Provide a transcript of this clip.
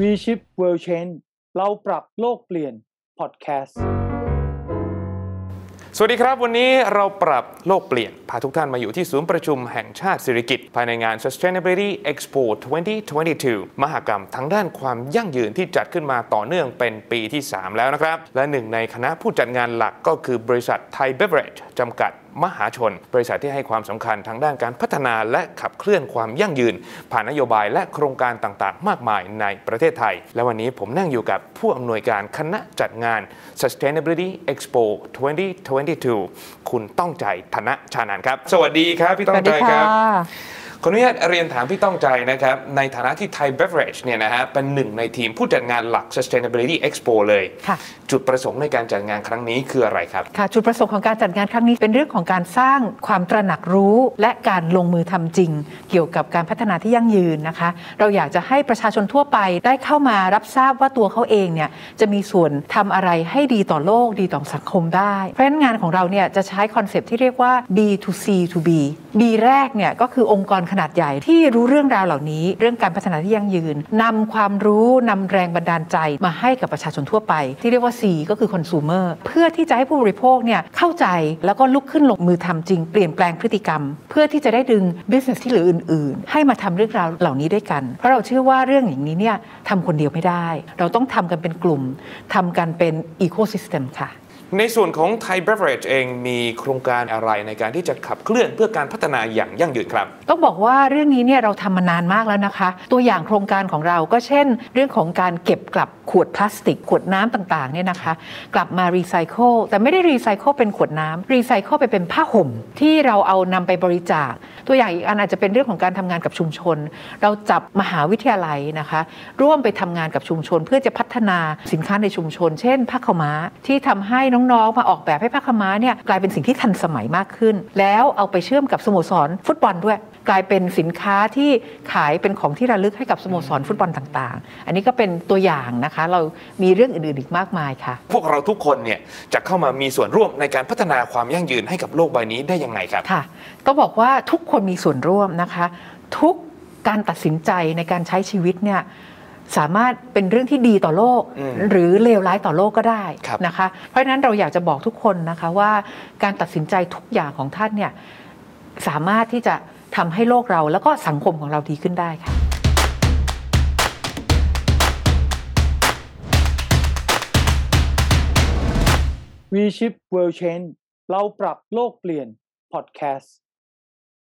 We Ship World Change เราปรับโลกเปลี่ยนพอดแคสต์สวัสดีครับ วันนี้เราปรับโลกเปลี่ยน พาทุกท่านมาอยู่ที่ศูนย์ประชุมแห่งชาติสิริกิติ์ภายในงาน Sustainability Expo 2022 มหกรรมทางด้านความยั่งยืนที่จัดขึ้นมาต่อเนื่องเป็นปีที่ 3 แล้วนะครับ และหนึ่งในคณะผู้จัดงานหลักก็คือบริษัทไทยเบเวอเรจจำกัด มหาชน บริษัทที่ให้ความสำคัญทางด้านการพัฒนาและขับเคลื่อนความยั่งยืน ผ่านนโยบายและโครงการต่างๆ มากมายในประเทศไทย และวันนี้ผมนั่งอยู่กับผู้อำนวยการคณะจัดงาน Sustainability Expo 2022 คุณต้องใจธนชานันท์ครับ สวัสดีครับ พี่ต้องใจครับ ขออนุญาตเรียนถามพี่ต้องใจนะครับในฐานะที่ไทยเบเวอเรจเนี่ยนะฮะเป็นหนึ่งในทีมผู้จัดงานหลัก Sustainability Expo เลยค่ะจุดประสงค์ในการจัดงานครั้งนี้คืออะไรครับค่ะจุดประสงค์ของการจัดงานครั้งนี้เป็นเรื่องของการสร้างความตระหนักรู้และการลงมือทำจริง เกี่ยวกับการพัฒนาที่ยั่งยืนนะคะ เราอยากจะให้ประชาชนทั่วไปได้เข้ามารับทราบว่าตัวเขาเองเนี่ยจะมีส่วนทำอะไรให้ดีต่อโลกดีต่อสังคมได้เพราะฉะนั้นงานของเราเนี่ยจะใช้คอนเซปต์ที่เรียกว่า B to C to B B แรกเนี่ยก็คือองค์กรขขนาดใหญ่ที่รู้เรื่องราวเหล่านี้ เรื่องการพัฒนาที่ยั่งยืนนำความรู้นำแรงบันดาลใจมาให้กับประชาชนทั่วไป ที่เรียกว่า C ก็คือ consumer เพื่อที่จะให้ผู้บริโภคเนี่ยเข้าใจแล้วก็ลุกขึ้นลงมือทำจริงเปลี่ยนแปลงพฤติกรรม เพื่อที่จะได้ดึง business ที่เหลืออื่น ๆ ให้มาทำเรื่องราวเหล่านี้ด้วยกัน เพราะเราเชื่อว่าเรื่องอย่างนี้เนี่ยทำคนเดียวไม่ได้ เราต้องทำกันเป็นกลุ่มทำกันเป็น ecosystem ค่ะ ในส่วนของไทยเบเวอเรจเองมีโครงการอะไรในการที่จะขับเคลื่อนเพื่อการพัฒนาอย่างยั่งยืนครับ ต้องบอกว่าเรื่องนี้เนี่ยเราทำมานานมากแล้วนะคะ ตัวอย่างโครงการของเราก็เช่น เรื่องของการเก็บกลับขวดพลาสติก ขวดน้ำต่างๆเนี่ยนะคะ กลับมารีไซเคิลแต่ไม่ได้รีไซเคิลเป็นขวดน้ำรีไซเคิลไปเป็นผ้าห่มที่เราเอานำไปบริจาค ตัวอย่างอีกอันอาจจะเป็นเรื่องของการทำงานกับชุมชน เราจับมหาวิทยาลัยนะคะ ร่วมไปทำงานกับชุมชน เพื่อจะพัฒนาสินค้าในชุมชน เช่นผ้าขาวม้าที่ทำให้น้องๆมาออกแบบให้ผ้าขาวม้าเนี่ยกลายเป็นสิ่งที่ทันสมัยมากขึ้น แล้วเอาไปเชื่อมกับสโมสรฟุตบอลด้วย กลายเป็นสินค้าที่ขายเป็นของที่ระลึกให้กับสโมสรฟุตบอลต่างๆ อันนี้ก็เป็นตัวอย่างนะคะเรามีเรื่องอื่นๆอีกมากมายค่ะ พวกเราทุกคนเนี่ยจะเข้ามามีส่วนร่วมในการพัฒนาความยั่งยืนให้กับโลกใบนี้ได้ยังไงครับค่ะต้องบอกว่าทุกคนมีส่วนร่วมนะคะ ทุกการตัดสินใจในการใช้ชีวิตเนี่ยสามารถเป็นเรื่องที่ดีต่อโลกอืมหรือเลวร้ายต่อโลกก็ได้ครับนะคะ เพราะฉะนั้นเราอยากจะบอกทุกคนนะคะว่าการตัดสินใจทุกอย่างของท่านเนี่ยสามารถที่จะทำให้โลกเราแล้วก็สังคมของเราดีขึ้นได้ค่ะ We Ship World Change เราปรับโลกเปลี่ยนพอดแคสต์